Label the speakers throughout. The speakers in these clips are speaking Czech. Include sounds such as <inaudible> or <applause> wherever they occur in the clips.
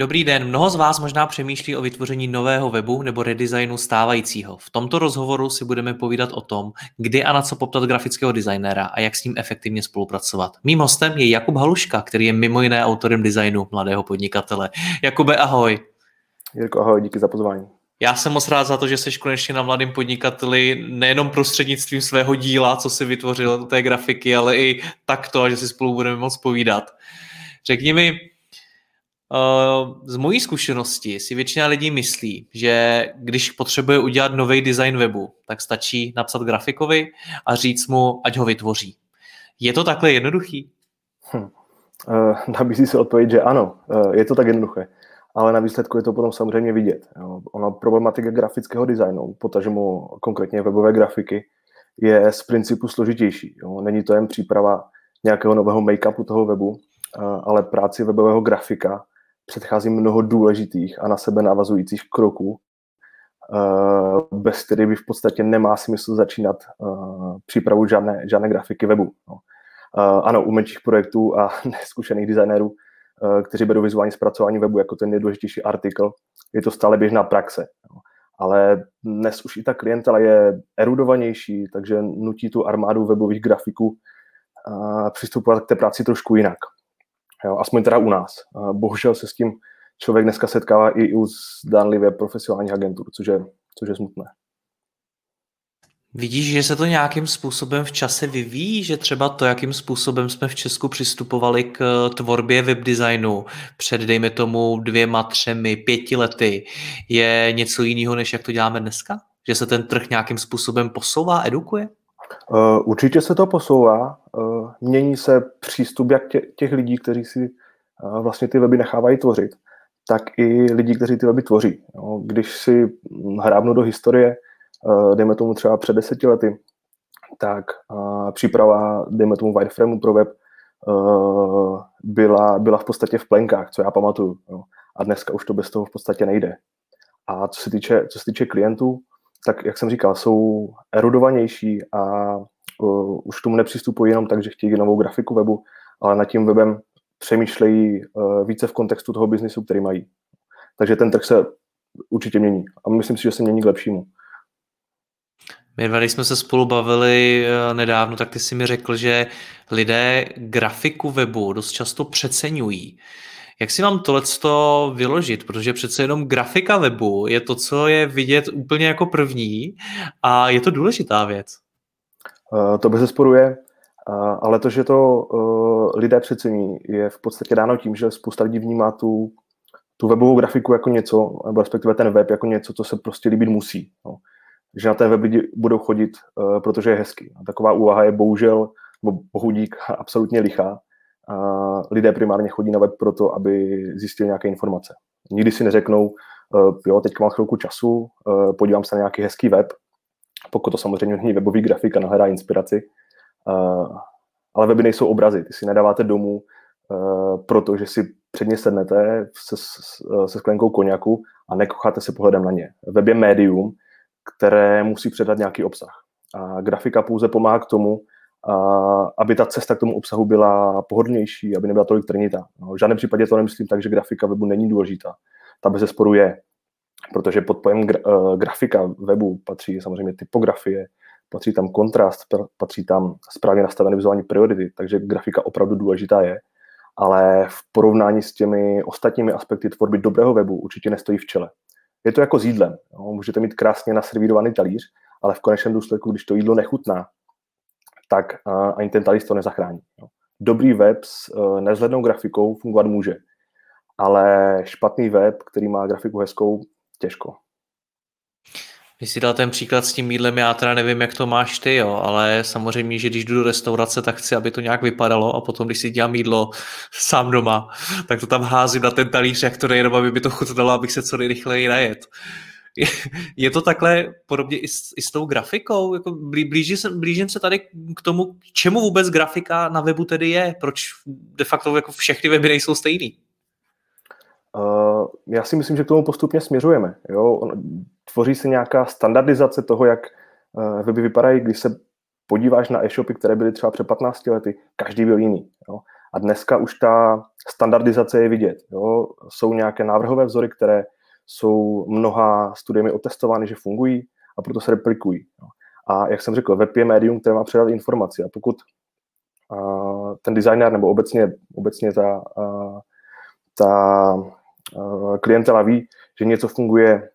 Speaker 1: Dobrý den, mnoho z vás možná přemýšlí o vytvoření nového webu nebo redesignu stávajícího. V tomto rozhovoru si budeme povídat o tom, kdy a na co poptat grafického designéra a jak s ním efektivně spolupracovat. Mým hostem je Jakub Haluška, který je mimo jiné autorem designu mladého podnikatele. Jakube, ahoj.
Speaker 2: Jirko, ahoj, díky za pozvání.
Speaker 1: Já jsem moc rád za to, že jsi konečně na mladém podnikateli nejenom prostřednictvím svého díla, co si vytvořil té grafiky, ale i takto, že si spolu budeme moc povídat. Řekni mi, z mojí zkušenosti si většina lidí myslí, že když potřebuje udělat nový design webu, tak stačí napsat grafikovi a říct mu, ať ho vytvoří. Je to takhle jednoduchý?
Speaker 2: Hm. Uh, nabízí se odpověď, že ano, uh, je to tak jednoduché. Ale na výsledku je to potom samozřejmě vidět. Ona problematika grafického designu, potažmo konkrétně webové grafiky, je z principu složitější. Není to jen příprava nějakého nového make-upu toho webu, ale práci webového grafika předchází mnoho důležitých a na sebe navazujících kroků, eh, bez kterých by v podstatě nemá smysl začínat eh, přípravu žádné, žádné grafiky webu. No. Eh, ano, u menších projektů a <laughs> neskušených designérů, kteří berou vizuální zpracování webu jako ten nejdůležitější artikl, je to stále běžná praxe. No. Ale dnes už i ta klientela je erudovanější, takže nutí tu armádu webových grafiků přistupovat k té práci trošku jinak. Jo, aspoň teda u nás. Bohužel se s tím člověk dneska setkává i u zdánlivě profesionálních agentur, což je, což je smutné.
Speaker 1: Vidíš, že se to nějakým způsobem v čase vyvíjí, že třeba to, jakým způsobem jsme v Česku přistupovali k eh, tvorbě webdesignu před, dejme tomu, dvěma, třemi, pěti lety, je něco jiného, než jak to děláme dneska? Že se ten trh nějakým způsobem posouvá, edukuje?
Speaker 2: Uh, určitě se to posouvá. Uh, mění se přístup jak tě, těch lidí, kteří si uh, vlastně ty weby nechávají tvořit, tak i lidí, kteří ty weby tvoří. Když si hrábnu do historie, dejme tomu třeba před deseti lety, tak příprava, dejme tomu wireframeu pro web, byla, byla v podstatě v plenkách, co já pamatuju. A dneska už to bez toho v podstatě nejde. A co se týče, co se týče klientů, tak jak jsem říkal, jsou erudovanější a uh, už tomu nepřistupují jenom tak, že chtějí novou grafiku webu, ale nad tím webem přemýšlejí uh, více v kontextu toho biznisu, který mají. Takže ten trh se určitě mění. A myslím si, že se mění k lepšímu.
Speaker 1: My, když jsme se spolu bavili nedávno, tak ty si mi řekl, že lidé grafiku webu dost často přeceňují. Jak si mám tohle vyložit? Protože přece jenom grafika webu je to, co je vidět úplně jako první a je to důležitá věc.
Speaker 2: Uh, to bez zesporu je, uh, ale to, že to uh, lidé přecení, je v podstatě dáno tím, že spousta lidí vnímá tu, tu webovou grafiku jako něco, nebo respektive ten web jako něco, co se prostě líbit musí. No. Že na ten web lidi budou chodit, protože je hezký. A taková úvaha je bohužel, nebo bohudík, <laughs> absolutně lichá lidé primárně chodí na web proto, aby zjistili nějaké informace. Nikdy si neřeknou, uh, jo, teď mám chvilku času, uh, podívám se na nějaký hezký web, pokud to samozřejmě není webový grafik a nahledá inspiraci, uh, ale weby nejsou obrazy, ty si nedáváte domů, protože si předně sednete se, se sklenkou koněku a nekocháte se pohledem na ně. Web je médium, které musí předat nějaký obsah. A grafika pouze pomáhá k tomu, aby ta cesta k tomu obsahu byla pohodlnější, aby nebyla tolik trnitá. No, v žádném případě to nemyslím tak, že grafika webu není důležitá. Ta bez zesporu je, protože pod pojem gra, uh, grafika webu patří samozřejmě typografie, patří tam kontrast, patří tam správně nastavené vizuální priority, takže grafika opravdu důležitá je, ale v porovnání s těmi ostatními aspekty tvorby dobrého webu určitě nestojí v čele. Je to jako s jídlem. No, můžete mít krásně naservírovaný talíř, ale v konečném důsledku, když to jídlo nechutná, tak ani ten talíř to nezachrání. Dobrý web s e, nezhlednou grafikou fungovat může. ale špatný web, který má grafiku hezkou, těžko.
Speaker 1: Vy si dal ten příklad s tím jídlem, já teda nevím, jak to máš ty, jo, ale samozřejmě, že když jdu do restaurace, tak chci, aby to nějak vypadalo a potom, když si dělám jídlo sám doma, tak to tam házím na ten talíř, jak to nejde, aby mi to chutnalo, abych se co nejrychleji najet. <laughs> Je, to takhle podobně i s, i s tou grafikou? Jako blížím, se, blížím se tady k tomu, čemu vůbec grafika na webu tedy je? Proč de facto jako všechny weby nejsou stejný?
Speaker 2: Uh, já si myslím, že k tomu postupně směřujeme. Jo? Tvoří se nějaká standardizace toho, jak uh, weby vypadají, když se podíváš na e-shopy, které byly třeba před 15 lety, každý byl jiný. Jo? A dneska už ta standardizace je vidět. Jo? Jsou nějaké návrhové vzory, které jsou mnoha studiemi otestovány, že fungují a proto se replikují. A jak jsem řekl, web je médium, které má předat informaci. A pokud ten designer nebo obecně, obecně ta, ta klientela ví, že něco funguje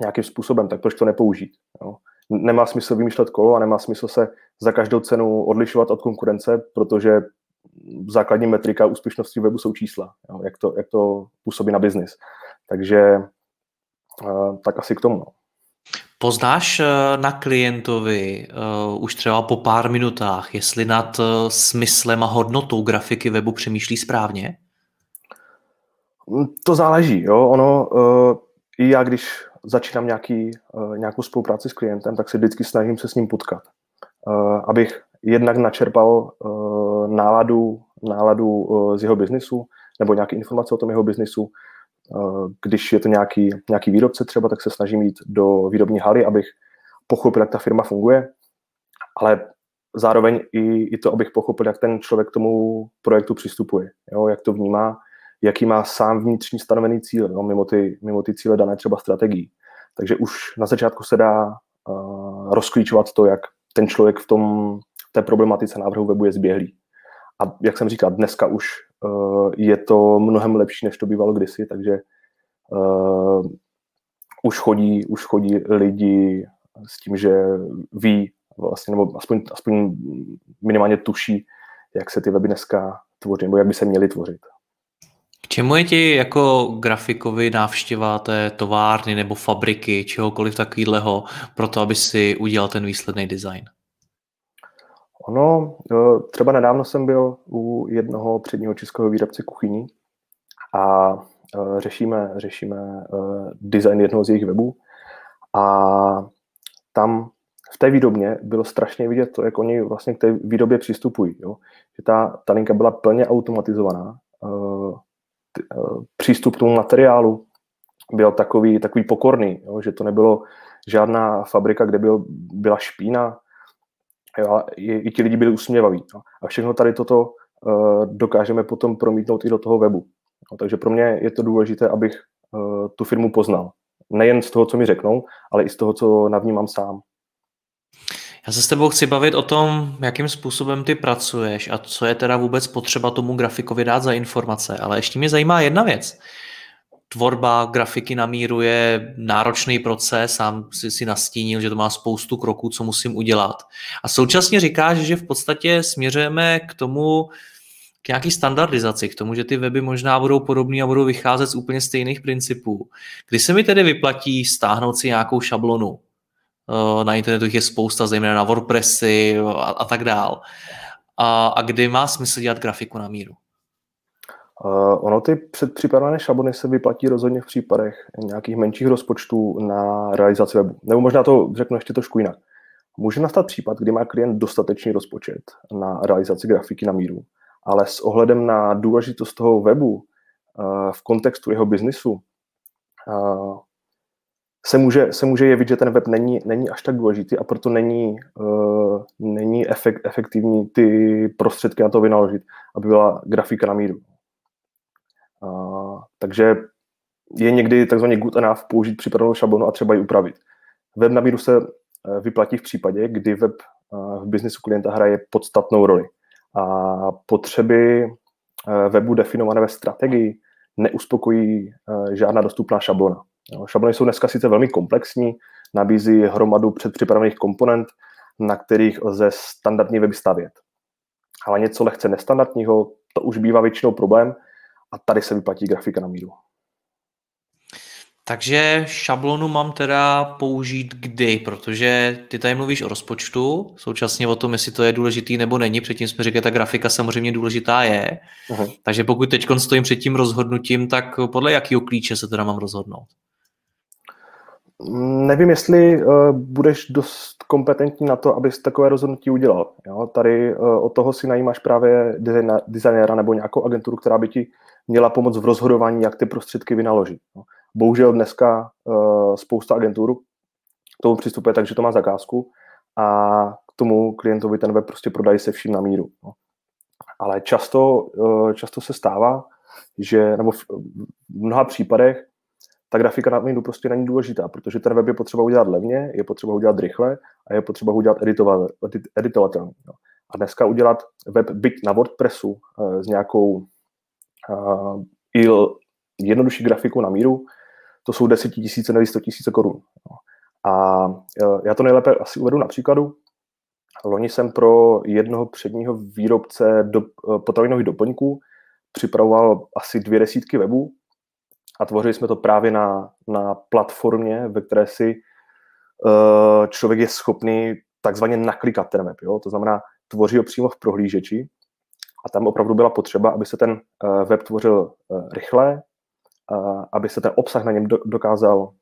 Speaker 2: nějakým způsobem, tak proč to nepoužít? Jo? Nemá smysl vymýšlet kolo a nemá smysl se za každou cenu odlišovat od konkurence, protože základní metrika úspěšnosti webu jsou čísla, jo? Jak, to, jak to působí na biznis. Takže tak asi k tomu. No.
Speaker 1: Poznáš eh, na klientovi uh, už třeba po pár minutách, jestli nad smyslem a hodnotou grafiky webu přemýšlí správně?
Speaker 2: Mm, to záleží, jo. Ono, uh, i já, když začínám nějaký, uh, nějakou spolupráci s klientem, tak se vždycky snažím se s ním potkat. Uh, abych jednak načerpal uh, náladu, náladu uh, z jeho biznisu, nebo nějaké informace o tom jeho biznisu. Uh, když je to nějaký, nějaký výrobce třeba, tak se snažím jít do výrobní haly, abych pochopil, jak ta firma funguje, ale zároveň i, i to, abych pochopil, jak ten člověk k tomu projektu přistupuje, jo, jak to vnímá, jaký má sám vnitřní stanovený cíl, no, mimo, ty, mimo ty cíle dané třeba strategii. Takže už na začátku se dá uh, rozklíčovat to, jak ten člověk v tom té problematice návrhu webu je zběhlý. A jak jsem říkal, dneska už je to mnohem lepší, než to bývalo kdysi, takže uh, už chodí, už chodí lidi s tím, že ví, vlastně, nebo aspoň, aspoň minimálně tuší, jak se ty weby dneska tvoří, nebo jak by se měly tvořit
Speaker 1: čemu je ti jako grafikovi návštěva té továrny nebo fabriky, čehokoliv takového, pro to, aby si udělal ten výsledný design?
Speaker 2: Ono, třeba nedávno jsem byl u jednoho předního českého výrobce kuchyní a e, řešíme, řešíme e, design jednoho z jejich webů a tam v té výrobně bylo strašně vidět to, jak oni vlastně k té výrobě přistupují. Jo? Že ta, ta linka byla plně automatizovaná, e, přístup k tomu materiálu byl takový, takový pokorný, jo, že to nebylo žádná fabrika, kde byl, byla špína, jo, i, i ti lidi byli usměvaví. Jo. A všechno tady toto uh, dokážeme potom promítnout i do toho webu. Jo, takže pro mě je to důležité, abych uh, tu firmu poznal. Nejen z toho, co mi řeknou, ale i z toho, co navnímám sám.
Speaker 1: Já se s tebou chci bavit o tom, jakým způsobem ty pracuješ a co je teda vůbec potřeba tomu grafikovi dát za informace. Ale ještě mě zajímá jedna věc. Tvorba grafiky na míru je náročný proces, sám si, si nastínil, že to má spoustu kroků, co musím udělat. A současně říkáš, že v podstatě směřujeme k tomu, k nějaký standardizaci, k tomu, že ty weby možná budou podobné a budou vycházet z úplně stejných principů. Kdy se mi tedy vyplatí stáhnout si nějakou šablonu, Eh, na internetu je spousta, zejména na WordPressy a, a tak dál. A, a kdy má smysl dělat grafiku na míru?
Speaker 2: Uh, ono ty předpřipravené šablony se vyplatí rozhodně v případech nějakých menších rozpočtů na realizaci webu. Nebo možná to řeknu ještě trošku jinak. Může nastat případ, kdy má klient dostatečný rozpočet na realizaci grafiky na míru, ale s ohledem na důležitost toho webu uh, v kontextu jeho biznisu uh, se může, se může jevit, že ten web není, není až tak důležitý a proto není, uh, není efekt, efektivní ty prostředky na to vynaložit, aby byla grafika na míru. Takže je někdy takzvaně good enough použít připravenou šablonu a třeba ji upravit. Web na míru se uh, vyplatí v případě, kdy web uh, v biznisu klienta hraje podstatnou roli. A potřeby uh, webu definované ve strategii neuspokojí žádná dostupná šablona. Šablony jsou dneska sice velmi komplexní, nabízí hromadu předpřipravených komponent, na kterých lze standardně weby stavět. Ale něco lehce nestandardního, to už bývá většinou problém a tady se vyplatí grafika na míru.
Speaker 1: Takže šablonu mám teda použít kdy, protože ty tady mluvíš o rozpočtu, současně o tom, jestli to je důležitý nebo není. Předtím jsme řekli, ta grafika samozřejmě důležitá je. Uh-huh. Takže pokud teď stojím před tím rozhodnutím, tak podle jakého klíče se teda mám rozhodnout?
Speaker 2: Nevím, jestli uh, budeš dost kompetentní na to, abys takové rozhodnutí udělal. Jo? Tady uh, od toho si najímáš právě designéra nebo nějakou agenturu, která by ti měla pomoct v rozhodování, jak ty prostředky vynaložit. Bohužel dneska uh, spousta agentur k tomu přistupuje tak, že to má zakázku a k tomu klientovi ten web prostě prodají se vším na míru. Ale často, často se stává, že, nebo v mnoha případech ta grafika na míru prostě není důležitá, protože ten web je potřeba udělat levně, je potřeba udělat rychle a je potřeba udělat editovatelný. No. A dneska udělat web byť na WordPressu uh, s nějakou uh, jednodušší grafiku na míru, to jsou desetitisíce nebo sto tisíce korun. A e, já to nejlépe asi uvedu na příkladu. Loni jsem pro jednoho předního výrobce do, e, potravinových doplňků připravoval asi dvě desítky webů a tvořili jsme to právě na, na platformě, ve které si uh, člověk je schopný takzvaně naklikat ten web. Jo? To znamená, tvoří ho přímo v prohlížeči a tam opravdu byla potřeba, aby se ten uh, web tvořil uh, rychle, aby se ten obsah na něm dokázal,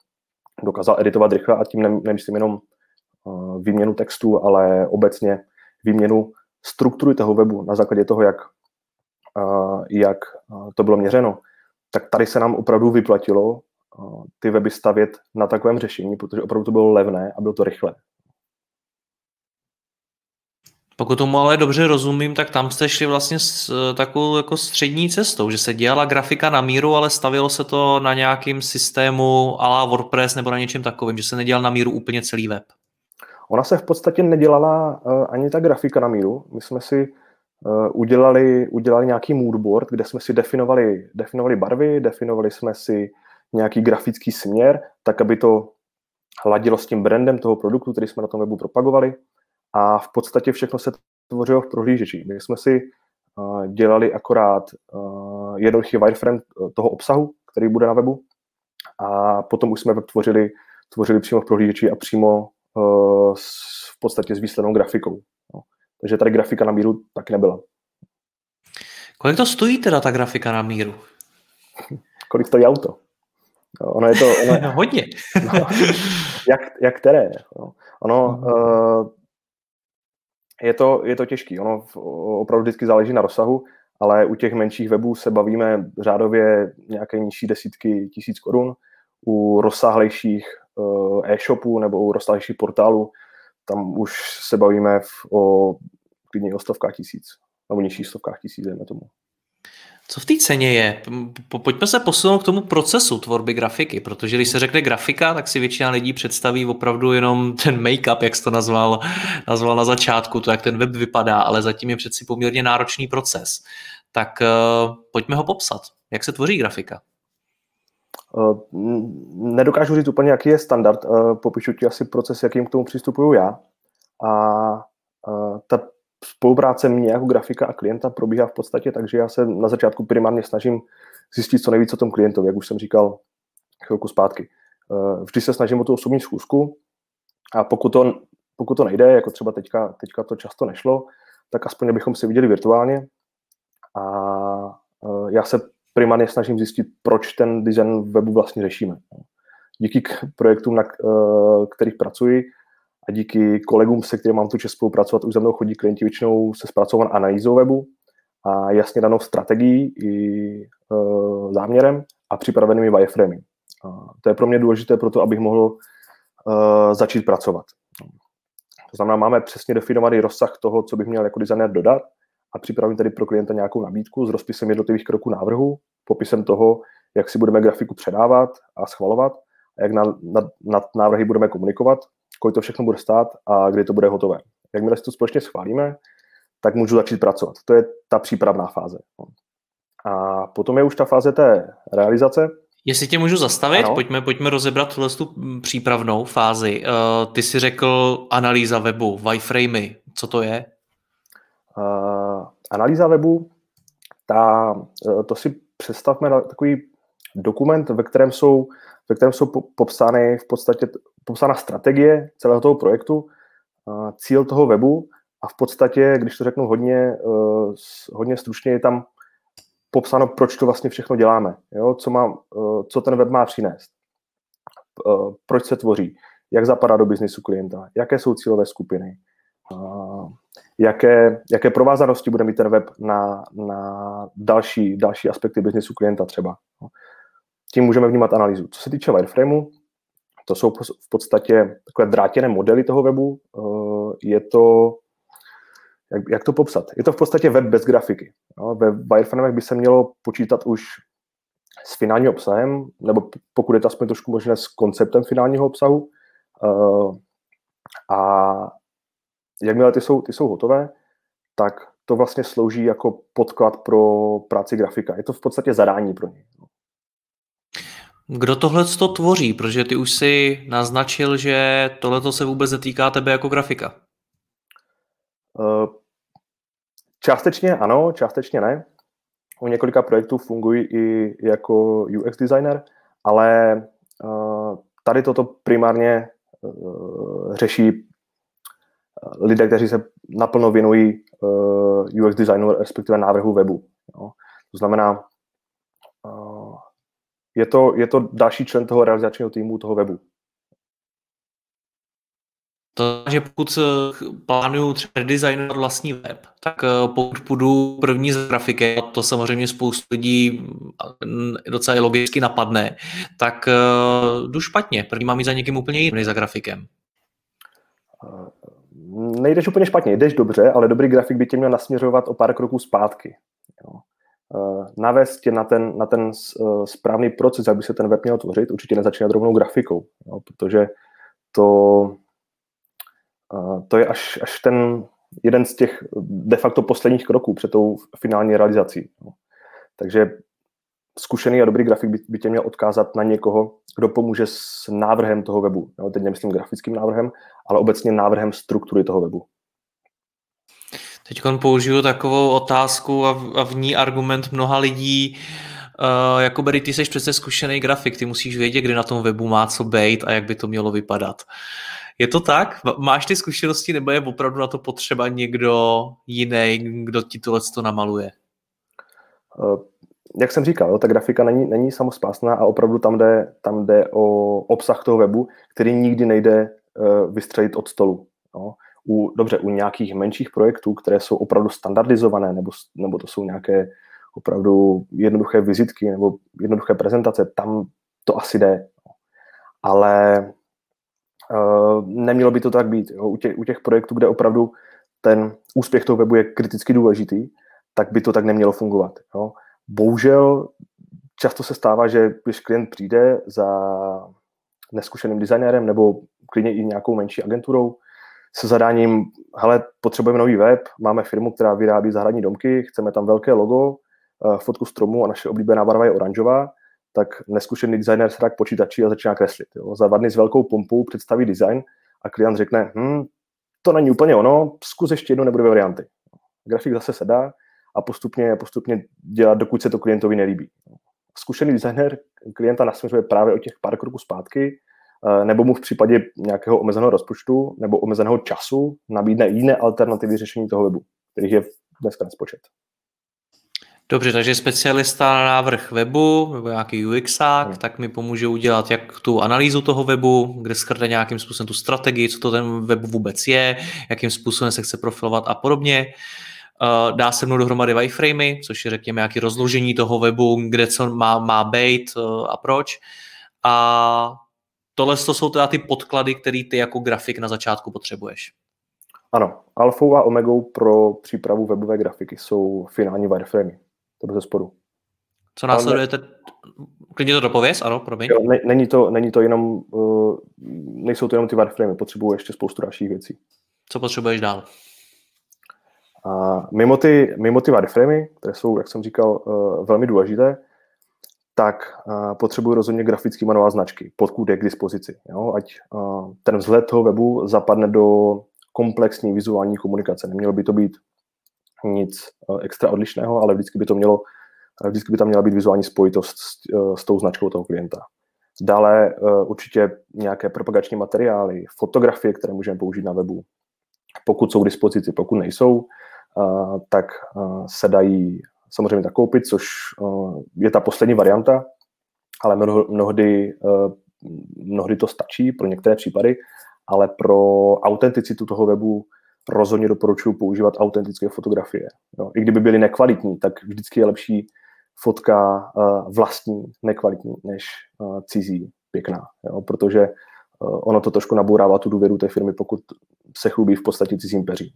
Speaker 2: dokázal editovat rychle a tím nemyslím jenom výměnu textu, ale obecně výměnu struktury toho webu na základě toho, jak, jak to bylo měřeno, tak tady se nám opravdu vyplatilo ty weby stavět na takovém řešení, protože opravdu to bylo levné a bylo to rychlé.
Speaker 1: Pokud tomu ale dobře rozumím, tak tam jste šli vlastně s eh, takovou jako střední cestou, že se dělala grafika na míru, ale stavilo se to na nějakým systému ala WordPress nebo na něčem takovým, že se nedělal na míru úplně celý web.
Speaker 2: Ona se v podstatě nedělala uh, ani ta grafika na míru. My jsme si udělali, udělali nějaký moodboard, kde jsme si definovali, definovali barvy, definovali jsme si nějaký grafický směr, tak aby to hladilo s tím brandem toho produktu, který jsme na tom webu propagovali a v podstatě všechno se tvořilo v prohlížeči. My jsme si uh, dělali akorát uh, jednoduchý wireframe eh, toho obsahu, který bude na webu a potom už jsme web tvořili, tvořili přímo v prohlížeči a přímo v podstatě s výslednou grafikou. Takže tady grafika na míru taky nebyla.
Speaker 1: Kolik to stojí teda ta grafika na míru?
Speaker 2: Kolik stojí auto? No, ono je to... <laughs> Ono je,
Speaker 1: no, hodně.
Speaker 2: no, jak, jak které? No. Ono, uh, je to, je to těžký. Ono opravdu vždycky záleží na rozsahu, ale u těch menších webů se bavíme řádově nějaké nižší desítky tisíc korun. U rozsáhlejších eh, e-shopů nebo u rozsáhlejších portálů tam už se bavíme v, o klidně o stovkách tisíc, nebo nižších stovkách tisíc, dejme tomu.
Speaker 1: Co v té ceně je? Pojďme se posunout k tomu procesu tvorby grafiky, protože když se řekne grafika, tak si většina lidí představí opravdu jenom ten make-up, jak jsi to nazval, nazval na začátku, to, jak ten web vypadá, ale zatím je přeci poměrně náročný proces. Tak uh, pojďme ho popsat. Jak se tvoří grafika?
Speaker 2: Uh, nedokážu říct úplně, jaký je standard. Uh, popíšu ti asi proces, jakým k tomu přistupuju já. A uh, ta spolupráce mě jako grafika a klienta probíhá v podstatě takže já se na začátku primárně snažím zjistit co nejvíc o tom klientovi, jak už jsem říkal chvilku zpátky. Eh, vždy se snažím o tu osobní schůzku a pokud to, pokud to nejde, jako třeba teďka, teďka to často nešlo, tak aspoň abychom se viděli virtuálně a eh, já se primárně snažím zjistit, proč ten design webu vlastně řešíme. Díky projektům, na eh, kterých pracuji, a díky kolegům, se kterými mám tu čest spolupracovat, už za mnou chodí klienti většinou se zpracovat analýzou webu a jasně danou strategií i e, záměrem a připravenými wireframey. A to je pro mě důležité pro to, abych mohl e, začít pracovat. To znamená, máme přesně definovaný rozsah toho, co bych měl jako designer dodat a připravím tedy pro klienta nějakou nabídku s rozpisem jednotlivých kroků návrhu, popisem toho, jak si budeme grafiku předávat a schvalovat a jak na, na, na návrhy budeme komunikovat kolik to všechno bude stát a kdy to bude hotové. Jakmile si to společně schválíme, tak můžu začít pracovat. To je ta přípravná fáze. A potom je už ta fáze té realizace.
Speaker 1: Jestli tě můžu zastavit, pojďme, pojďme rozebrat tuhle tu přípravnou fázi. Uh, ty jsi řekl analýza webu, wireframey. Co to je?
Speaker 2: Analýza webu, ta, uh, to si představme takový dokument, ve kterém jsou, ve kterém jsou popsány v podstatě popsána strategie celého toho projektu, cíl toho webu a v podstatě, když to řeknu hodně, eh, hodně stručně, je tam popsáno, proč to vlastně všechno děláme, jo? Co, má, co ten web má přinést, proč se tvoří, jak zapadá do biznisu klienta, jaké jsou cílové skupiny, jaké, jaké provázanosti bude mít ten web na, na další, další aspekty biznisu klienta třeba. Tím můžeme vnímat analýzu. Co se týče wireframeu, to jsou v podstatě takové drátěné modely toho webu. Je to jak, jak to popsat? Je to v podstatě web bez grafiky. No, ve wireframech by se mělo počítat už s finálním obsahem, nebo pokud je to aspoň trošku možné s konceptem finálního obsahu. Uh, a jakmile ty jsou, ty jsou hotové, tak to vlastně slouží jako podklad pro práci grafika. Je to v podstatě zadání pro ně.
Speaker 1: Kdo tohle to tvoří? Protože ty už si naznačil, že tohle se vůbec netýká tebe jako grafika.
Speaker 2: Uh, částečně ano, částečně ne. U několika projektů fungují i jako UX designer, ale uh, tady toto primárně uh, řeší lidé, kteří se naplno věnují uh, UX designu, respektive návrhu webu. Jo. To znamená, uh, je, to, je to další člen toho realizačního týmu toho webu.
Speaker 1: To, že pokud plánuju třeba redesignovat vlastní web, tak eh, pokud půjdu první z grafiky, to samozřejmě spoustu lidí docela i logicky napadne, tak jdu špatně. První mám jít za někým úplně jiným než za grafikem.
Speaker 2: Eh, nejdeš úplně špatně, jdeš dobře, ale dobrý grafik by tě měl nasměřovat o pár kroků zpátky. Jo. Navést tě na ten, na ten správný proces, aby se ten web měl tvořit, určitě nezačínat rovnou grafikou, jo, protože to to je až, až ten jeden z těch de facto posledních kroků před tou finální realizací. No. Takže zkušený a dobrý grafik by, by tě měl odkázat na někoho, kdo pomůže s návrhem toho webu. No, teď nemyslím grafickým návrhem, ale obecně návrhem struktury toho webu.
Speaker 1: Teď použiju takovou otázku a v, a v ní argument mnoha lidí, Uh, jako Barry, ty jsi přece zkušený grafik, ty musíš vědět, kde na tom webu má co být a jak by to mělo vypadat. Je to tak? Máš ty zkušenosti nebo je opravdu na to potřeba někdo jiný, kdo ti tohle to namaluje?
Speaker 2: Uh, jak jsem říkal, ta grafika není, není samospásná a opravdu tam jde, tam jde o obsah toho webu, který nikdy nejde uh, vystřelit od stolu. No. U, dobře, u nějakých menších projektů, které jsou opravdu standardizované, nebo, nebo to jsou nějaké opravdu jednoduché vizitky nebo jednoduché prezentace, tam to asi jde. Ale uh, nemělo by to tak být. Jo. U, těch, u těch projektů, kde opravdu ten úspěch toho webu je kriticky důležitý, tak by to tak nemělo fungovat. Jo. Bohužel často se stává, že když klient přijde za neskušeným designérem nebo klidně i nějakou menší agenturou se zadáním, hele, potřebujeme nový web, máme firmu, která vyrábí zahradní domky, chceme tam velké logo, Eh, fotku stromu a naše oblíbená barva je oranžová, tak neskušený designer se tak počítačí a začíná kreslit. Jo. Za s velkou pompou představí design a klient řekne, hm, to není úplně ono, zkus ještě jednou, nebude varianty. Grafik zase sedá a postupně, postupně dělat, dokud se to klientovi nelíbí. Zkušený designer klienta nasměřuje právě o těch pár kroků zpátky, eh, nebo mu v případě nějakého omezeného rozpočtu nebo omezeného času nabídne jiné alternativy řešení toho webu, kterých je dneska nespočet.
Speaker 1: Dobře, takže specialista na návrh webu nebo nějaký UXák, hmm. tak mi pomůže udělat jak tu analýzu toho webu, kde schrne nějakým způsobem tu strategii, co to ten web vůbec je, jakým způsobem se chce profilovat a podobně. Uh, dá se mnou dohromady wireframey, což je řekněme nějaké rozložení toho webu, kde co má, má být uh, a proč. A tohle to jsou teda ty podklady, které ty jako grafik na začátku potřebuješ.
Speaker 2: Ano, alfou a omegou pro přípravu webové grafiky jsou finální wireframey to bez sporu.
Speaker 1: Co následujete? Ne... Klidně to dopověz, ano, promiň. Jo,
Speaker 2: ne, není, to, není to jenom, uh, nejsou to jenom ty wireframy, potřebuji ještě spoustu dalších věcí.
Speaker 1: Co potřebuješ dál?
Speaker 2: A mimo ty, mimo ty wireframy, které jsou, jak jsem říkal, uh, velmi důležité, tak uh, potřebuji rozhodně grafický manuál značky, podkud je k dispozici. Jo? Ať uh, ten vzhled toho webu zapadne do komplexní vizuální komunikace. Nemělo by to být nic eh, extra odlišného, ale vždycky by to mělo vždycky by tam měla být vizuální spojitost s, s tou značkou toho klienta. Dále určitě nějaké propagační materiály, fotografie, které můžeme použít na webu. Pokud jsou k dispozici, pokud nejsou, tak se dají samozřejmě zakoupit, což je ta poslední varianta, ale mnohdy, mnohdy to stačí pro některé případy, ale pro autenticitu toho webu rozhodně doporučuji používat autentické fotografie. Jo. I kdyby byly nekvalitní, tak vždycky je lepší fotka vlastní, nekvalitní, než cizí, pěkná. Jo. Protože ono to trošku nabourává tu důvěru té firmy, pokud se chlubí v podstatě cizím peří.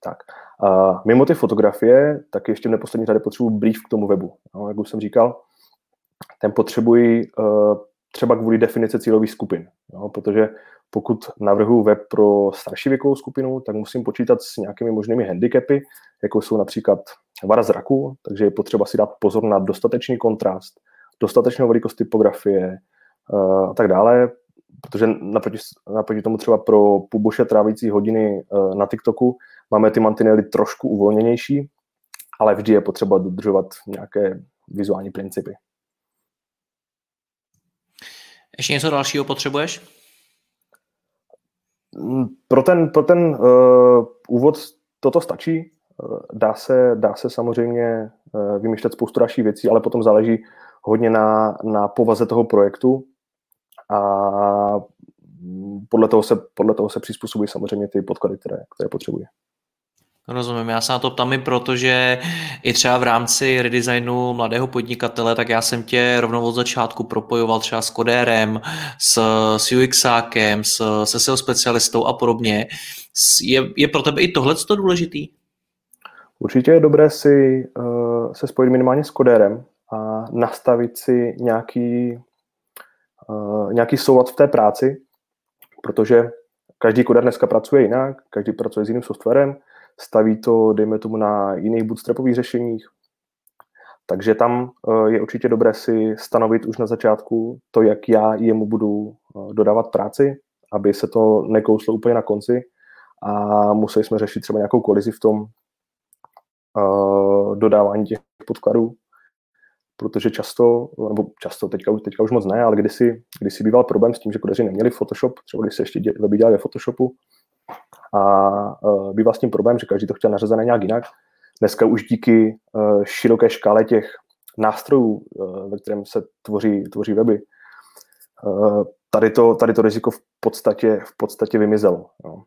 Speaker 2: Tak. Uh, mimo ty fotografie, tak ještě neposlední řadě potřebuji brief k tomu webu. No, jak už jsem říkal, ten potřebuji uh, třeba kvůli definice cílových skupin, no, protože pokud navrhuji web pro starší věkovou skupinu, tak musím počítat s nějakými možnými handicapy, jako jsou například vada zraku, takže je potřeba si dát pozor na dostatečný kontrast, dostatečnou velikost typografie uh, a tak dále, protože naproti, naproti tomu třeba pro puboše trávící hodiny uh, na TikToku máme ty mantinely trošku uvolněnější, ale vždy je potřeba dodržovat nějaké vizuální principy.
Speaker 1: Ještě něco dalšího potřebuješ?
Speaker 2: Mm, pro ten, pro ten uh, úvod toto stačí. Uh, dá, se, dá se samozřejmě uh, vymýšlet spoustu dalších věcí, ale potom záleží hodně na, na povaze toho projektu a podle toho se, podle toho se přizpůsobují samozřejmě ty podklady, které, které potřebuje.
Speaker 1: Rozumím, já se na to ptám i proto, že i třeba v rámci redesignu mladého podnikatele, tak já jsem tě rovnou od začátku propojoval třeba s kodérem, s, s UXákem, s, se SEO specialistou a podobně. Je, je pro tebe i tohle důležitý?
Speaker 2: Určitě je dobré si uh, se spojit minimálně s kodérem a nastavit si nějaký, nějaký soulad v té práci, protože každý koder dneska pracuje jinak, každý pracuje s jiným softwarem, staví to, dejme tomu, na jiných bootstrapových řešeních. Takže tam eh, je určitě dobré si stanovit už na začátku to, jak já jemu budu eh, dodávat práci, aby se to nekouslo úplně na konci a museli jsme řešit třeba nějakou kolizi v tom dodávání těch podkladů, protože často, nebo často, teďka, teďka už moc ne, ale kdysi, kdysi býval problém s tím, že kodeři neměli Photoshop, třeba když se ještě weby dělali ve Photoshopu, a uh, bývá s tím problém, že každý to chtěl nařazené nějak jinak. Dneska už díky uh, široké škále těch nástrojů, uh, ve kterém se tvoří, tvoří weby, uh, tady, to, tady to riziko v podstatě, v podstatě vymizelo. No.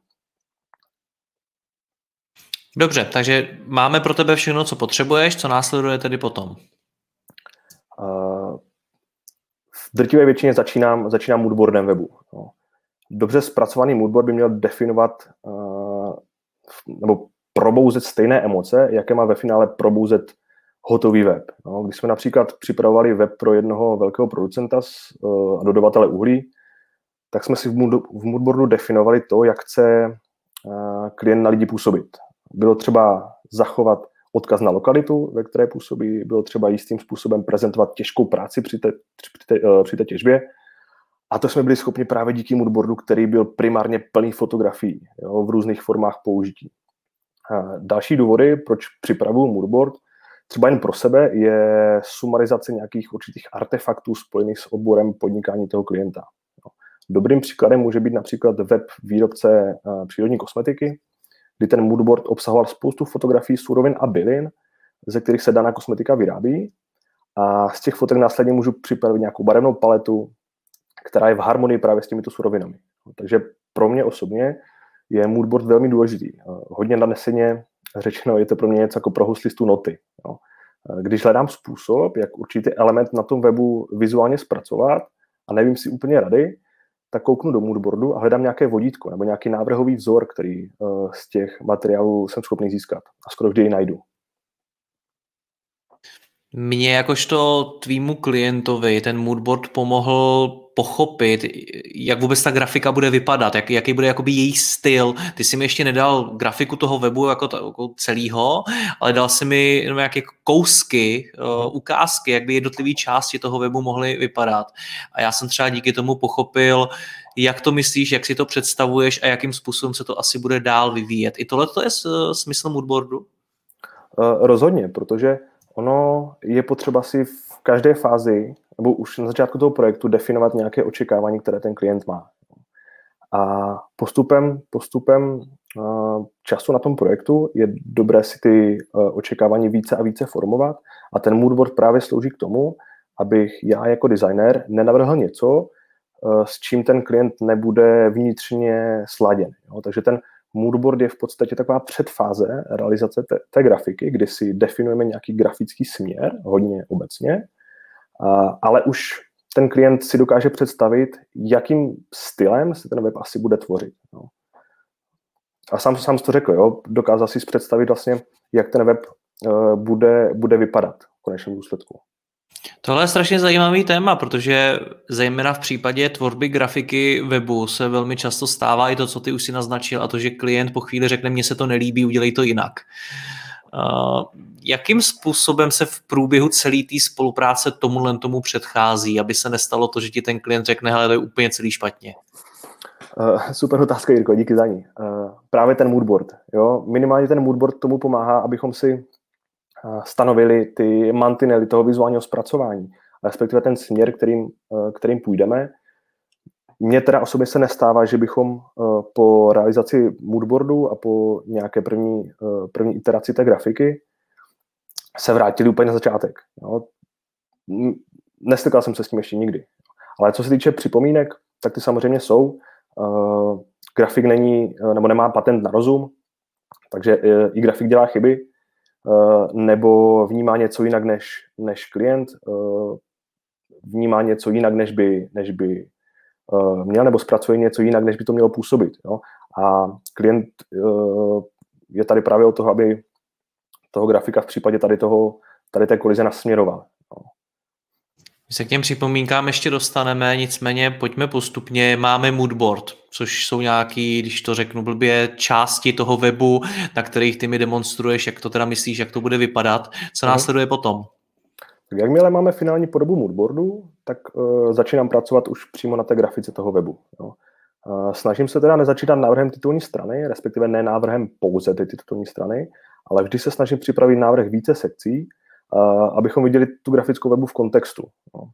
Speaker 1: Dobře, takže máme pro tebe všechno, co potřebuješ, co následuje tedy potom?
Speaker 2: Uh, v drtivé většině začínám, začínám moodboardem webu. No dobře zpracovaný moodboard by měl definovat uh, nebo probouzet stejné emoce, jaké má ve finále probouzet hotový web. No, když jsme například připravovali web pro jednoho velkého producenta uh, a dodavatele uhlí, tak jsme si v, mood, v moodboardu definovali to, jak chce klient na lidi působit. Bylo třeba zachovat odkaz na lokalitu, ve které působí, bylo třeba jistým způsobem prezentovat těžkou práci při té, při té, při té těžbě, a to jsme byli schopni právě díky moodboardu, který byl primárně plný fotografií jo, v různých formách použití. A další důvody, proč připravuju moodboard, třeba jen pro sebe, je sumarizace nějakých určitých artefaktů spojených s oborem podnikání toho klienta. Dobrým příkladem může být například web výrobce přírodní kosmetiky, kdy ten moodboard obsahoval spoustu fotografií surovin a bylin, ze kterých se daná kosmetika vyrábí. A z těch fotek následně můžu připravit nějakou barevnou paletu, která je v harmonii právě s těmito surovinami. Takže pro mě osobně je moodboard velmi důležitý. Hodně naneseně řečeno, je to pro mě něco jako pro huslistu noty. Když hledám způsob, jak určitý element na tom webu vizuálně zpracovat a nevím si úplně rady, tak kouknu do moodboardu a hledám nějaké vodítko nebo nějaký návrhový vzor, který eh, z těch materiálů jsem schopný získat. A skoro vždy ji najdu.
Speaker 1: Mně jakožto tvýmu klientovi ten moodboard pomohl pochopit, jak vůbec ta grafika bude vypadat, jak, jaký bude jakoby její styl. Ty jsi mi ještě nedal grafiku toho webu jako, to, jako celého, ale dal si mi jenom nějaké kousky, uh, ukázky, jak by jednotlivé části toho webu mohly vypadat. A já jsem třeba díky tomu pochopil, jak to myslíš, jak si to představuješ a jakým způsobem se to asi bude dál vyvíjet. I tohle to je smysl moodboardu?
Speaker 2: Uh, rozhodně, protože ono je potřeba si v každé fázi, nebo už na začátku toho projektu definovat nějaké očekávání, které ten klient má. A postupem, postupem času na tom projektu je dobré si ty očekávání více a více formovat a ten moodboard právě slouží k tomu, abych já jako designer nenavrhl něco, s čím ten klient nebude vnitřně sladěn. Takže ten moodboard je v podstatě taková předfáze realizace té, té grafiky, kdy si definujeme nějaký grafický směr, hodně obecně, ale už ten klient si dokáže představit, jakým stylem se ten web asi bude tvořit. No. A sám, sám to řekl, jo, dokázal si představit vlastně, jak ten web uh, bude, bude vypadat v konečném důsledku.
Speaker 1: Tohle je strašně zajímavý téma, protože zejména v případě tvorby grafiky webu se velmi často stává i to, co ty už si naznačil, a to, že klient po chvíli řekne, mně se to nelíbí, udělej to jinak. Uh, jakým způsobem se v průběhu celé té spolupráce tomuhle tomu předchází, aby se nestalo to, že ti ten klient řekne, hele, to je úplně celý špatně?
Speaker 2: Uh, super otázka, Jirko, díky za ní. Uh, právě ten moodboard. Jo? Minimálně ten moodboard tomu pomáhá, abychom si stanovili ty mantinely toho vizuálního zpracování, respektive ten směr, kterým, kterým půjdeme. Mně teda osobně se nestává, že bychom e, po realizaci moodboardu a po nějaké první, e, první iteraci té grafiky se vrátili úplně na začátek. Jo. Nestykal jsem se s tím ještě nikdy. Ale co se týče připomínek, tak ty samozřejmě jsou. Grafik není, nebo nemá patent na rozum, takže i grafik dělá chyby, Eh, nebo vnímá něco jinak než, než klient, eh, vnímá něco jinak, než by, než by eh, měl, nebo zpracuje něco jinak, než by to mělo působit. Jo? A klient je tady právě o toho, aby toho grafika v případě tady, toho, tady té kolize nasměroval.
Speaker 1: My se k těm připomínkám ještě dostaneme, nicméně pojďme postupně. Máme moodboard, což jsou nějaký, když to řeknu blbě, části toho webu, na kterých ty mi demonstruješ, jak to teda myslíš, jak to bude vypadat. Co mhm. následuje potom?
Speaker 2: Tak jakmile máme finální podobu moodboardu, tak uh, začínám pracovat už přímo na té grafice toho webu. Jo. Uh, snažím se teda nezačínat návrhem titulní strany, respektive ne návrhem pouze ty titulní strany, ale vždy se snažím připravit návrh více sekcí, abychom viděli tu grafickou webu v kontextu. No.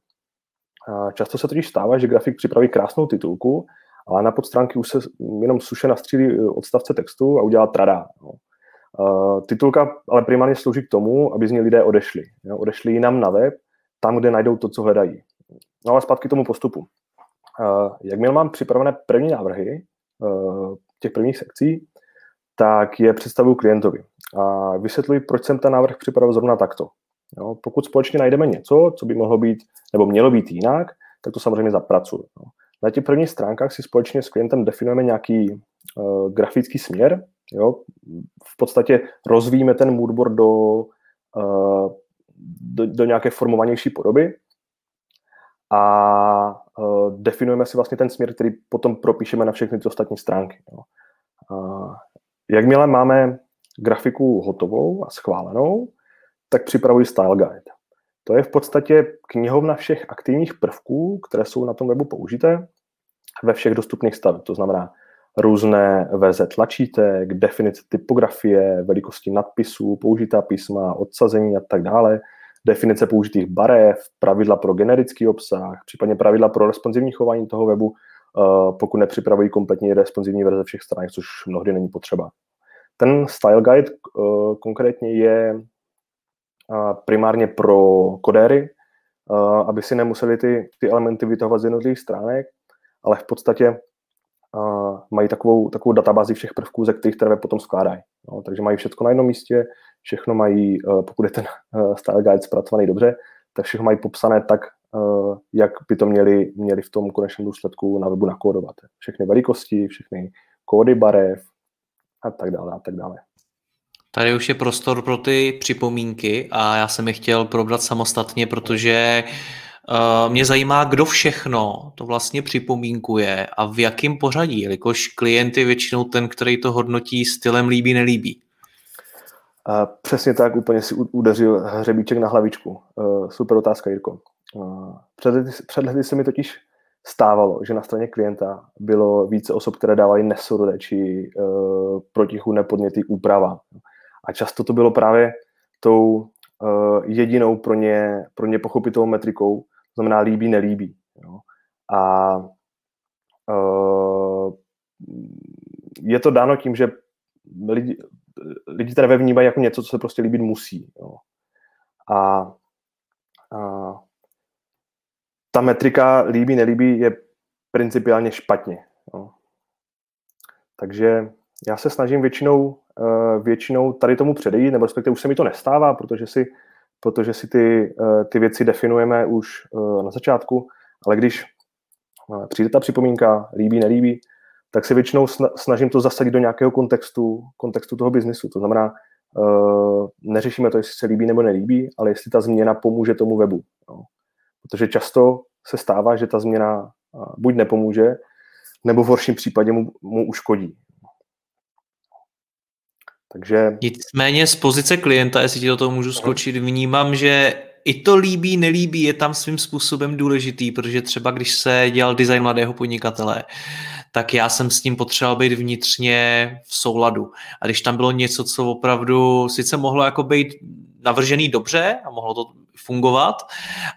Speaker 2: Často se totiž stává, že grafik připraví krásnou titulku, ale na podstránky už se jenom suše nastřílí odstavce textu a udělá trada. No. Titulka ale primárně slouží k tomu, aby z ní lidé odešli. Jo? Odešli jinam na web, tam, kde najdou to, co hledají. No ale zpátky k tomu postupu. Jakmile mám připravené první návrhy e, těch prvních sekcí, tak je představuju klientovi. A vysvětluji, proč jsem ten návrh připravil zrovna takto. Jo, pokud společně najdeme něco, co by mohlo být nebo mělo být jinak, tak to samozřejmě zapracuju. Jo. Na těch prvních stránkách si společně s klientem definujeme nějaký uh, grafický směr. Jo. V podstatě rozvíjíme ten moodboard do, uh, do, do nějaké formovanější podoby a uh, definujeme si vlastně ten směr, který potom propíšeme na všechny ty ostatní stránky. Jo. Uh, jakmile máme grafiku hotovou a schválenou, tak připravuji Style Guide. To je v podstatě knihovna všech aktivních prvků, které jsou na tom webu použité ve všech dostupných stavech. To znamená různé verze tlačítek, definice typografie, velikosti nadpisů, použitá písma, odsazení a tak dále, definice použitých barev, pravidla pro generický obsah, případně pravidla pro responsivní chování toho webu, eh, pokud nepřipravují kompletní responsivní verze všech stran, což mnohdy není potřeba. Ten style guide uh, konkrétně je primárně pro kodéry, aby si nemuseli ty, ty elementy vytahovat z jednotlivých stránek, ale v podstatě mají takovou, takovou databázi všech prvků, ze kterých ten potom skládají. No, takže mají všechno na jednom místě, všechno mají, pokud je ten style guide zpracovaný dobře, tak všechno mají popsané tak, jak by to měli, měli v tom konečném důsledku na webu nakódovat. Všechny velikosti, všechny kódy barev a tak dále a tak dále.
Speaker 1: Tady už je prostor pro ty připomínky a já jsem je chtěl probrat samostatně, protože uh, mě zajímá, kdo všechno to vlastně připomínkuje a v jakém pořadí, jelikož klient je většinou ten, který to hodnotí stylem líbí, nelíbí.
Speaker 2: Uh, přesně tak, úplně si udeřil hřebíček na hlavičku. Uh, super otázka, Jirko. Před, lety, před lety se mi totiž stávalo, že na straně klienta bylo více osob, které dávaly nesourodé či protichůdné podněty úprava. A často to bylo právě tou, jedinou pro ně, pro ně pochopitelnou metrikou, to znamená líbí, nelíbí. Jo. A uh, je to dáno tím, že lidi, lidi teda vnímají jako něco, co se prostě líbit musí. Jo. A, a ta metrika líbí, nelíbí je principiálně špatně. Jo. Takže já se snažím většinou, uh, většinou tady tomu předejít, nebo respektive už se mi to nestává, protože si, protože si ty, uh, ty věci definujeme už uh, na začátku, ale když přijde ta připomínka, líbí, nelíbí, tak se většinou snažím to zasadit do nějakého kontextu, kontextu toho biznisu. To znamená, neřešíme to, jestli se líbí nebo nelíbí, ale jestli ta změna pomůže tomu webu. Protože často se stává, že ta změna buď nepomůže, nebo v horším případě mu, mu uškodí.
Speaker 1: Takže... Nicméně z pozice klienta, jestli ti do toho můžu skočit, vnímám, že i to líbí, nelíbí je tam svým způsobem důležitý, protože třeba když se dělal design mladého podnikatele, tak já jsem s tím potřeboval být vnitřně v souladu. A když tam bylo něco, co opravdu sice mohlo jako být navržený dobře a mohlo to fungovat,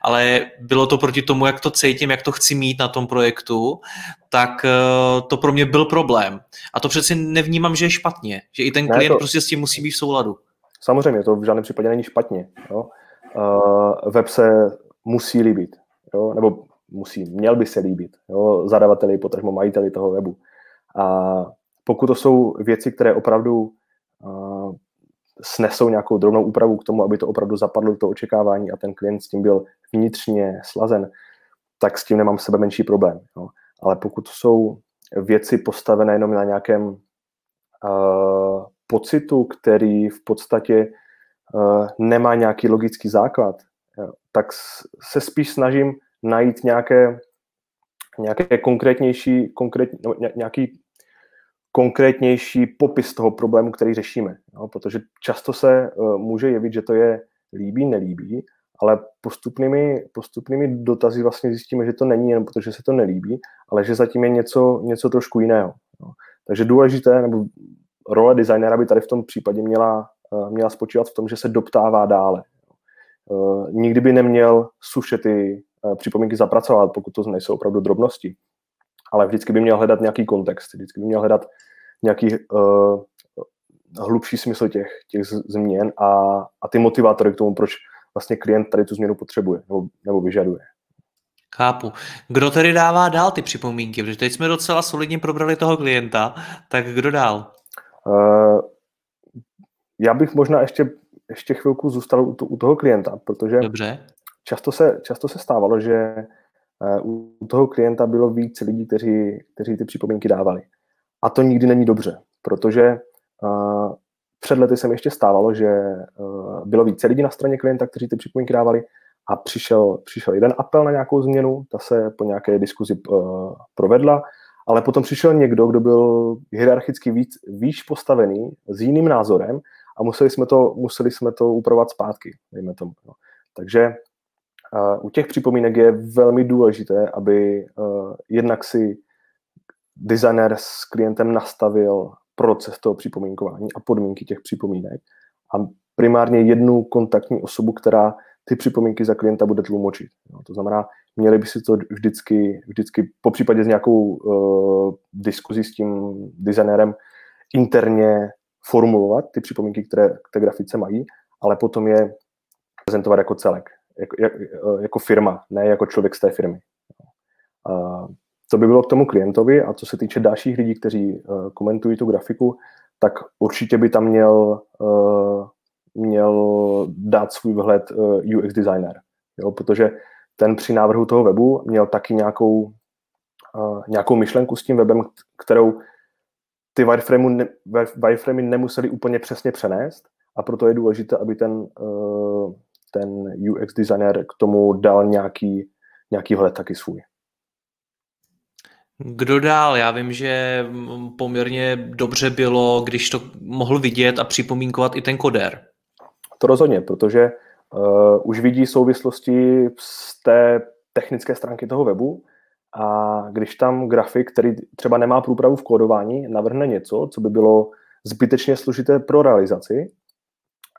Speaker 1: ale bylo to proti tomu, jak to cítím, jak to chci mít na tom projektu, tak eh, to pro mě byl problém. A to přeci nevnímám, že je špatně, že i ten klient ne, to... prostě s tím musí být v souladu.
Speaker 2: Samozřejmě, to v žádném případě není špatně. Jo? Uh, web se musí líbit, jo? nebo musí, měl by se líbit jo? zadavateli, potažmo majiteli toho webu. A pokud to jsou věci, které opravdu uh, snesou nějakou drobnou úpravu k tomu, aby to opravdu zapadlo do toho očekávání a ten klient s tím byl vnitřně slazen, tak s tím nemám sebe menší problém. Jo. Ale pokud jsou věci postavené jenom na nějakém uh, pocitu, který v podstatě uh, nemá nějaký logický základ, jo, tak se spíš snažím najít nějaké, nějaké konkrétnější, konkrét, no, nějaký konkrétnější popis toho problému, který řešíme. No, protože často se uh, může jevit, že to je líbí, nelíbí, ale postupnými, postupnými dotazy vlastně zjistíme, že to není jen protože se to nelíbí, ale že zatím je něco, něco trošku jiného. No. Takže důležité, nebo role designera by tady v tom případě měla, uh, měla spočívat v tom, že se doptává dále. Uh, nikdy by neměl suše ty připomínky zapracovat, pokud to nejsou opravdu drobnosti ale vždycky by měl hledat nějaký kontext, vždycky by měl hledat nějaký uh, hlubší smysl těch, těch změn a, a ty motivátory k tomu, proč vlastně klient tady tu změnu potřebuje nebo, nebo vyžaduje.
Speaker 1: Chápu. Kdo tedy dává dál ty připomínky? Protože teď jsme docela solidně probrali toho klienta, tak kdo dál? Uh,
Speaker 2: já bych možná ještě, ještě chvilku zůstal u, to, u toho klienta, protože
Speaker 1: Dobře.
Speaker 2: Často, se, často se stávalo, že u toho klienta bylo víc lidí, kteří, kteří ty připomínky dávali. A to nikdy není dobře, protože uh, před lety se mi ještě stávalo, že uh, bylo více lidí na straně klienta, kteří ty připomínky dávali a přišel, přišel jeden apel na nějakou změnu, ta se po nějaké diskuzi uh, provedla, ale potom přišel někdo, kdo byl hierarchicky víc, výš postavený, s jiným názorem a museli jsme to, museli jsme to upravovat zpátky, dejme tomu. No. Takže uh, u těch připomínek je velmi důležité, aby uh, jednak si designer s klientem nastavil proces toho připomínkování a podmínky těch připomínek a primárně jednu kontaktní osobu, která ty připomínky za klienta bude tlumočit. No, to znamená, měli by si to vždycky, vždycky po případě s nějakou uh, diskuzí s tím designérem interně formulovat ty připomínky, které k té grafice mají, ale potom je prezentovat jako celek, jako, jako, jako firma, ne jako člověk z té firmy. Uh, to by bylo k tomu klientovi a co se týče dalších lidí, kteří uh, komentují tu grafiku, tak určitě by tam měl, uh, měl dát svůj vhled eh, UX designer, jo, protože ten při návrhu toho webu měl taky nějakou, nějakou myšlenku s tím webem, kterou ty wireframey, ne, wireframey nemuseli úplně přesně přenést a proto je důležité, aby ten, ten UX designer k tomu dal nějaký, nějaký vhled taky svůj.
Speaker 1: Kdo dál? Já vím, že poměrně dobře bylo, když to mohl vidět a připomínkovat i ten koder.
Speaker 2: To rozhodně, protože uh, už vidí souvislosti z té technické stránky toho webu a když tam grafik, který třeba nemá průpravu v kódování, navrhne něco, co by bylo zbytečně složité pro realizaci,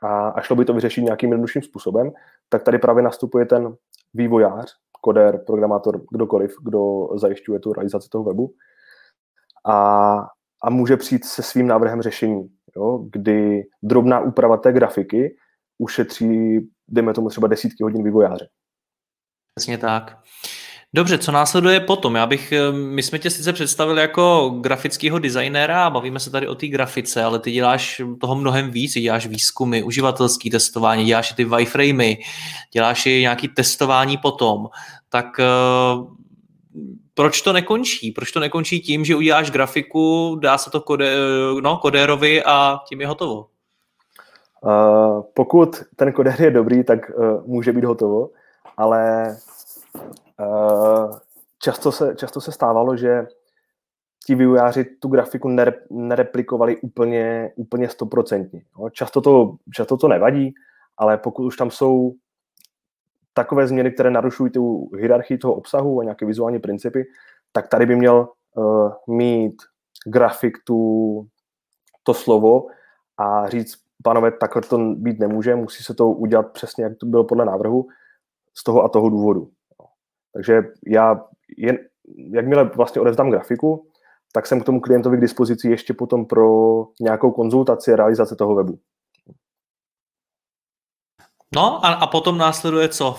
Speaker 2: a, a šlo by to vyřešit nějakým jednodušším způsobem, tak tady právě nastupuje ten vývojář, koder, programátor, kdokoliv, kdo zajišťuje tu realizaci toho webu a, a může přijít se svým návrhem řešení, jo, kdy drobná úprava té grafiky ušetří, dejme tomu třeba desítky hodin vývojáře.
Speaker 1: Přesně tak. Dobře, co následuje potom? Já bych, eh, my jsme tě sice představili jako grafického designéra a bavíme se tady o té grafice, ale ty děláš toho mnohem víc, děláš výzkumy, uživatelský testování, děláš i ty wireframey, děláš i nějaký testování potom, tak uh, proč to nekončí? Proč to nekončí tím, že uděláš grafiku, dá se to kode, no, kodérovi a tím je hotovo?
Speaker 2: Uh, pokud ten kodér je dobrý, tak uh, může být hotovo, ale často, se, často se stávalo, že ti vývojáři tu grafiku nere, nereplikovali úplně, úplně stoprocentně. No, často, to, často to nevadí, ale pokud už tam jsou takové změny, které narušují tu hierarchii toho obsahu a nějaké vizuální principy, tak tady by měl uh, mít grafik tu, to slovo a říct, panové, takhle to být nemůže, musí se to udělat přesně, jak to bylo podle návrhu, z toho a toho důvodu. Takže já, jen, jakmile vlastně odevzdám grafiku, tak jsem k tomu klientovi k dispozici ještě potom pro nějakou konzultaci realizace toho webu.
Speaker 1: No a, a potom následuje co?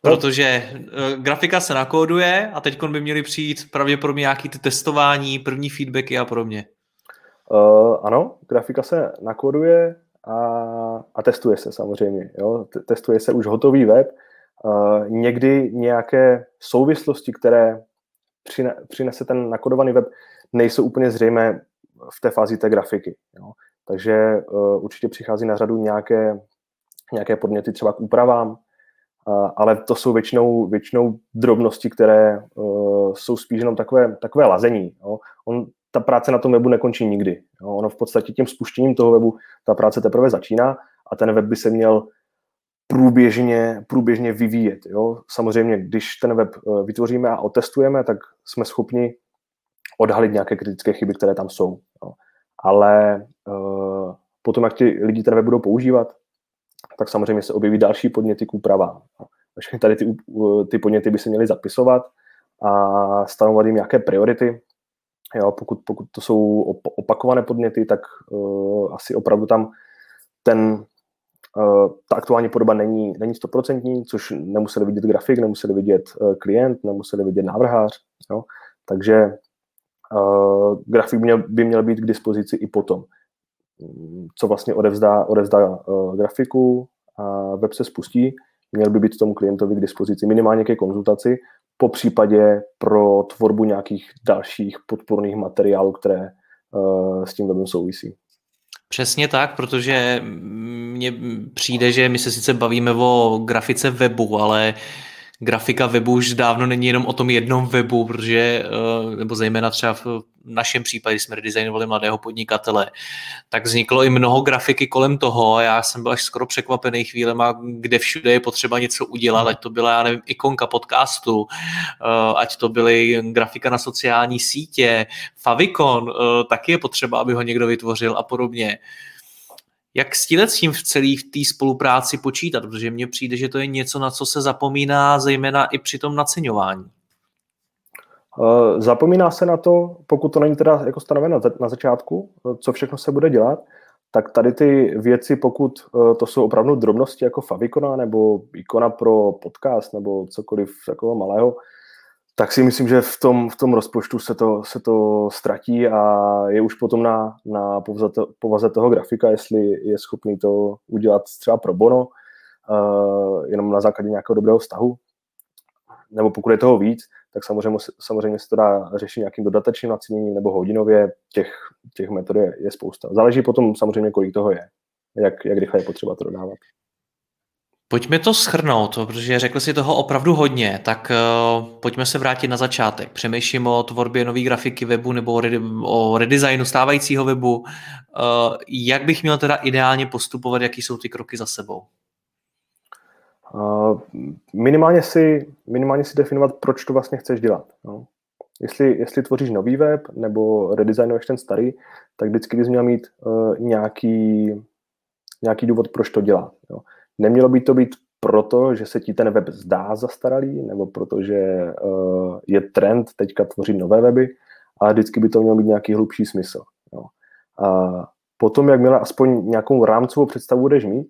Speaker 1: Protože uh, grafika se nakóduje a teď by měly přijít pravděpodobně nějaký ty testování, první feedbacky a podobně.
Speaker 2: Uh, ano, grafika se nakóduje a, a testuje se samozřejmě. Jo? Testuje se už hotový web. Uh, někdy nějaké souvislosti, které přine, přinese ten nakodovaný web, nejsou úplně zřejmé v té fázi té grafiky. Jo? Takže uh, určitě přichází na řadu nějaké, nějaké podněty třeba k úpravám, ale to jsou většinou, většinou drobnosti, které uh, jsou spíš jenom takové, takové lazení. Jo. On, ta práce na tom webu nekončí nikdy. Jo. Ono v podstatě tím spuštěním toho webu ta práce teprve začíná a ten web by se měl průběžně, průběžně vyvíjet. Jo. Samozřejmě, když ten web uh, vytvoříme a otestujeme, tak jsme schopni odhalit nějaké kritické chyby, které tam jsou. Jo. Ale uh, potom, jak ti lidi ten web budou používat, tak samozřejmě se objeví další podněty k úpravám. Všechny tady ty, ty podněty by se měly zapisovat a stanovat jim nějaké priority. Jo, pokud, pokud to jsou opakované podněty, tak uh, asi opravdu tam ten, ta aktuální podoba není, není stoprocentní, což nemuseli vidět grafik, nemuseli vidět uh, klient, nemuseli vidět návrhář. Jo. Takže uh, grafik by měl, by měl být k dispozici i potom co vlastně odevzdá, odevzdá uh, grafiku a web se spustí, měl by být tomu klientovi k dispozici minimálně ke konzultaci, po případě pro tvorbu nějakých dalších podporných materiálů, které uh, s tím webem souvisí.
Speaker 1: Přesně tak, protože mně přijde, že my se sice bavíme o grafice webu, ale uh, grafika webu už dávno není jenom o tom jednom webu, protože, eh, nebo zejména třeba v našem případě, jsme redesignovali mladého podnikatele, tak vzniklo i mnoho grafiky kolem toho. Já jsem byl až skoro překvapený chvílema, kde všude je potřeba něco udělat, ať to byla, já nevím, ikonka podcastu, eh, ať to byly grafika na sociální sítě, Favicon, eh, taky je potřeba, aby ho někdo vytvořil a podobně. Jak s tím v celé té spolupráci počítat? Protože mně přijde, že to je něco, na co se zapomíná zejména i při tom naceňování.
Speaker 2: Eh, zapomíná se na to, pokud to není teda jako stanoveno na začátku, eh, co všechno se bude dělat, tak tady ty věci, pokud eh, to jsou opravdu drobnosti jako Favicona nebo ikona pro podcast nebo cokoliv takového malého, tak si myslím, že v tom, v tom rozpočtu se to, se to ztratí a je už potom na, na povaze, to, povaze toho grafika, jestli je schopný to udělat třeba pro bono, uh, jenom na základě nějakého dobrého vztahu, nebo pokud je toho víc, tak samozřejmě, samozřejmě se to dá řešit nějakým dodatečným naceněním nebo hodinově, těch, těch metod je, je spousta. Záleží potom samozřejmě, kolik toho je, jak, jak rychle je potřeba to dodávat.
Speaker 1: Pojďme to schrnout, protože řekli si toho opravdu hodně, tak uh, pojďme se vrátit na začátek. Přemýšlím o tvorbě nové grafiky webu nebo o, redi- o redesignu stávajícího webu. Uh, jak bych měl teda ideálně postupovat, jaký jsou ty kroky za sebou?
Speaker 2: Uh, minimálně, si, minimálně si definovat, proč to vlastně chceš dělat. No. Jestli, jestli tvoříš nový web nebo redesignuješ ten starý, tak vždycky bys měl mít uh, nějaký nějaký důvod, proč to dělá. Jo. Nemělo by to být proto, že se ti ten web zdá zastaralý, nebo protože uh, je trend teďka tvořit nové weby, ale vždycky by to mělo mít nějaký hlubší smysl. Jo. A potom, jakmile aspoň nějakou rámcovou představu budeš mít,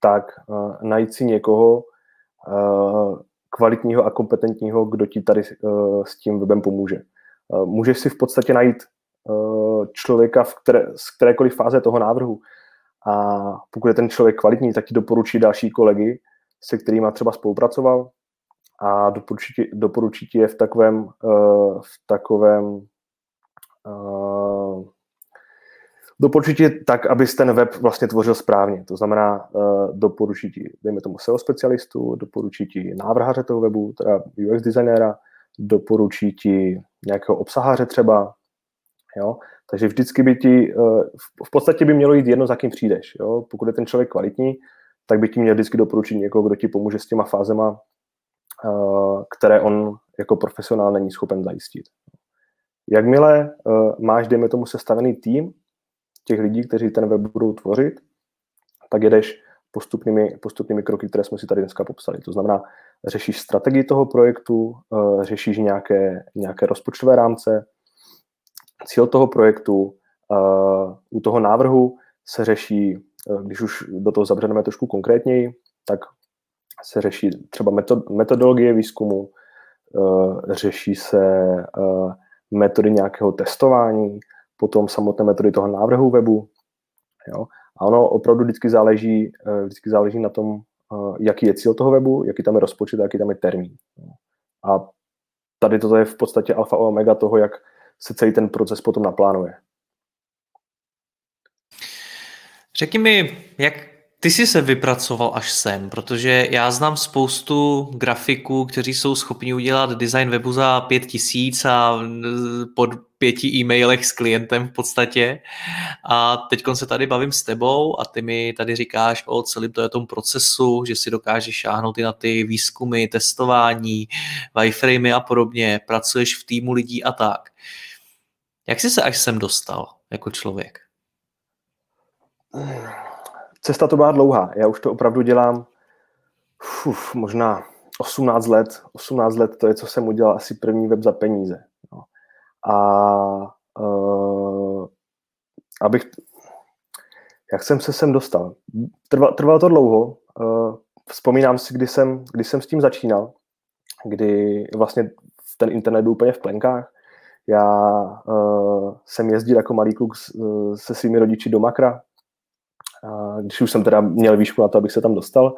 Speaker 2: tak uh, najít si někoho uh, kvalitního a kompetentního, kdo ti tady uh, s tím webem pomůže. Uh, můžeš si v podstatě najít uh, člověka v které, z kterékoliv fáze toho návrhu, a pokud je ten člověk kvalitní, tak ti doporučí další kolegy, se kterými třeba spolupracoval a doporučí ti, doporučí ti je v takovém, uh, v takovém uh, doporučí ti tak, abys ten web vlastně tvořil správně. To znamená, uh, doporučí ti, dejme tomu SEO specialistu, doporučí ti návrhaře toho webu, teda UX designéra, doporučí ti nějakého obsaháře třeba, jo, takže vždycky by ti, eh, v podstatě by mělo jít jedno, za kým přijdeš. Jo? Pokud je ten člověk kvalitní, tak by ti měl vždycky doporučit někoho, kdo ti pomůže s těma fázema, eh, které on jako profesionál není schopen zajistit. Jakmile eh, máš, dejme tomu, sestavený tým těch lidí, kteří ten web budou tvořit, tak jedeš postupnými, postupnými kroky, které jsme si tady dneska popsali. To znamená, řešíš strategii toho projektu, řešíš nějaké, nějaké rozpočtové rámce, cíl toho projektu, u toho návrhu se řeší, eh, když už do toho zabředeme trošku konkrétněji, tak se řeší třeba metodologie výzkumu, eh, řeší se eh, metody nějakého testování, potom samotné metody toho návrhu webu. Jo? A ono opravdu vždycky záleží, vždycky záleží na tom, jaký je cíl toho webu, jaký tam je rozpočet a jaký tam je termín. A tady toto je v podstatě alfa a omega toho, jak se celý ten proces potom naplánuje.
Speaker 1: Řekni mi, jak ty jsi se vypracoval až sem, protože já znám spoustu grafiků, kteří jsou schopni udělat design webu za pět tisíc a pod pěti e-mailech s klientem v podstatě. A teď se tady bavím s tebou a ty mi tady říkáš o celém to tom procesu, že si dokážeš šáhnout i na ty výzkumy, testování, wireframey a podobně, pracuješ v týmu lidí a tak. Jak jsi se až sem dostal jako člověk?
Speaker 2: Cesta to byla dlouhá. Já už to opravdu dělám uf, možná 18 let. 18 let to je, co jsem udělal asi první web za peníze. No. A uh, abych... Jak jsem se sem dostal? Trvalo, trvalo to dlouho. Uh, vzpomínám si, kdy jsem, kdy jsem s tím začínal, kdy vlastně ten internet byl úplně v plenkách já uh, jsem jezdil jako malý kluk s, uh, se svými rodiči do Makra, uh, když už jsem teda měl výšku na to, abych se tam dostal,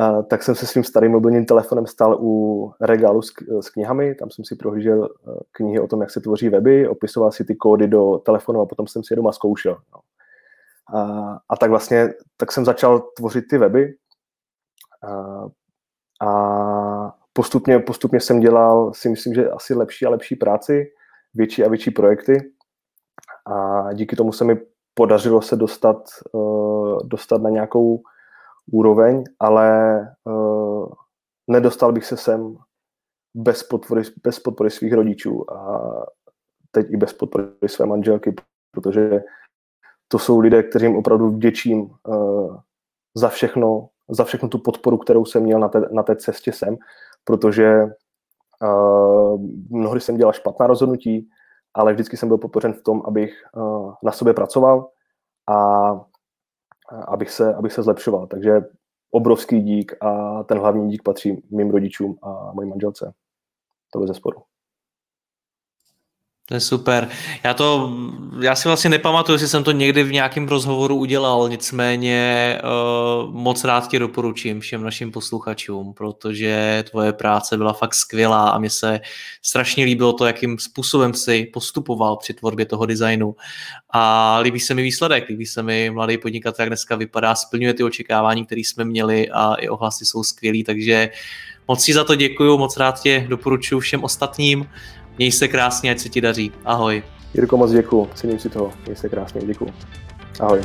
Speaker 2: uh, tak jsem se svým starým mobilním telefonem stál u regálu s, s knihami, tam jsem si prohlížel uh, knihy o tom, jak se tvoří weby, opisoval si ty kódy do telefonu a potom jsem si je doma zkoušel. No. A, a tak vlastně, tak jsem začal tvořit ty weby a, a postupně, postupně jsem dělal si myslím, že asi lepší a lepší práci větší a větší projekty. A díky tomu se mi podařilo se dostat, uh, dostat na nějakou úroveň, ale uh, nedostal bych se sem bez podpory, bez podpory svých rodičů a teď i bez podpory své manželky, protože to jsou lidé, kterým opravdu vděčím uh, za všechno, za všechno tu podporu, kterou jsem měl na té, na té cestě sem, protože Uh, mnohdy jsem dělal špatná rozhodnutí, ale vždycky jsem byl podpořen v tom, abych uh, na sobě pracoval a abych se, abych se zlepšoval. Takže obrovský dík a ten hlavní dík patří mým rodičům a mojí manželce. To bez zesporu.
Speaker 1: To je super. Já to, já si vlastně nepamatuju, jestli jsem to někdy v nějakém rozhovoru udělal, nicméně uh, moc rád ti doporučím všem našim posluchačům, protože tvoje práce byla fakt skvělá a mně se strašně líbilo to, jakým způsobem si postupoval při tvorbě toho designu. A líbí se mi výsledek, líbí se mi mladý podnikatel, jak dneska vypadá, splňuje ty očekávání, které jsme měli a i ohlasy jsou skvělý, takže moc si za to děkuju, moc rád tě doporučuji všem ostatním Měj se krásně, ať se ti daří. Ahoj.
Speaker 2: Jirko, moc děkuji, cením si toho. Měj se krásně, děkuji. Ahoj.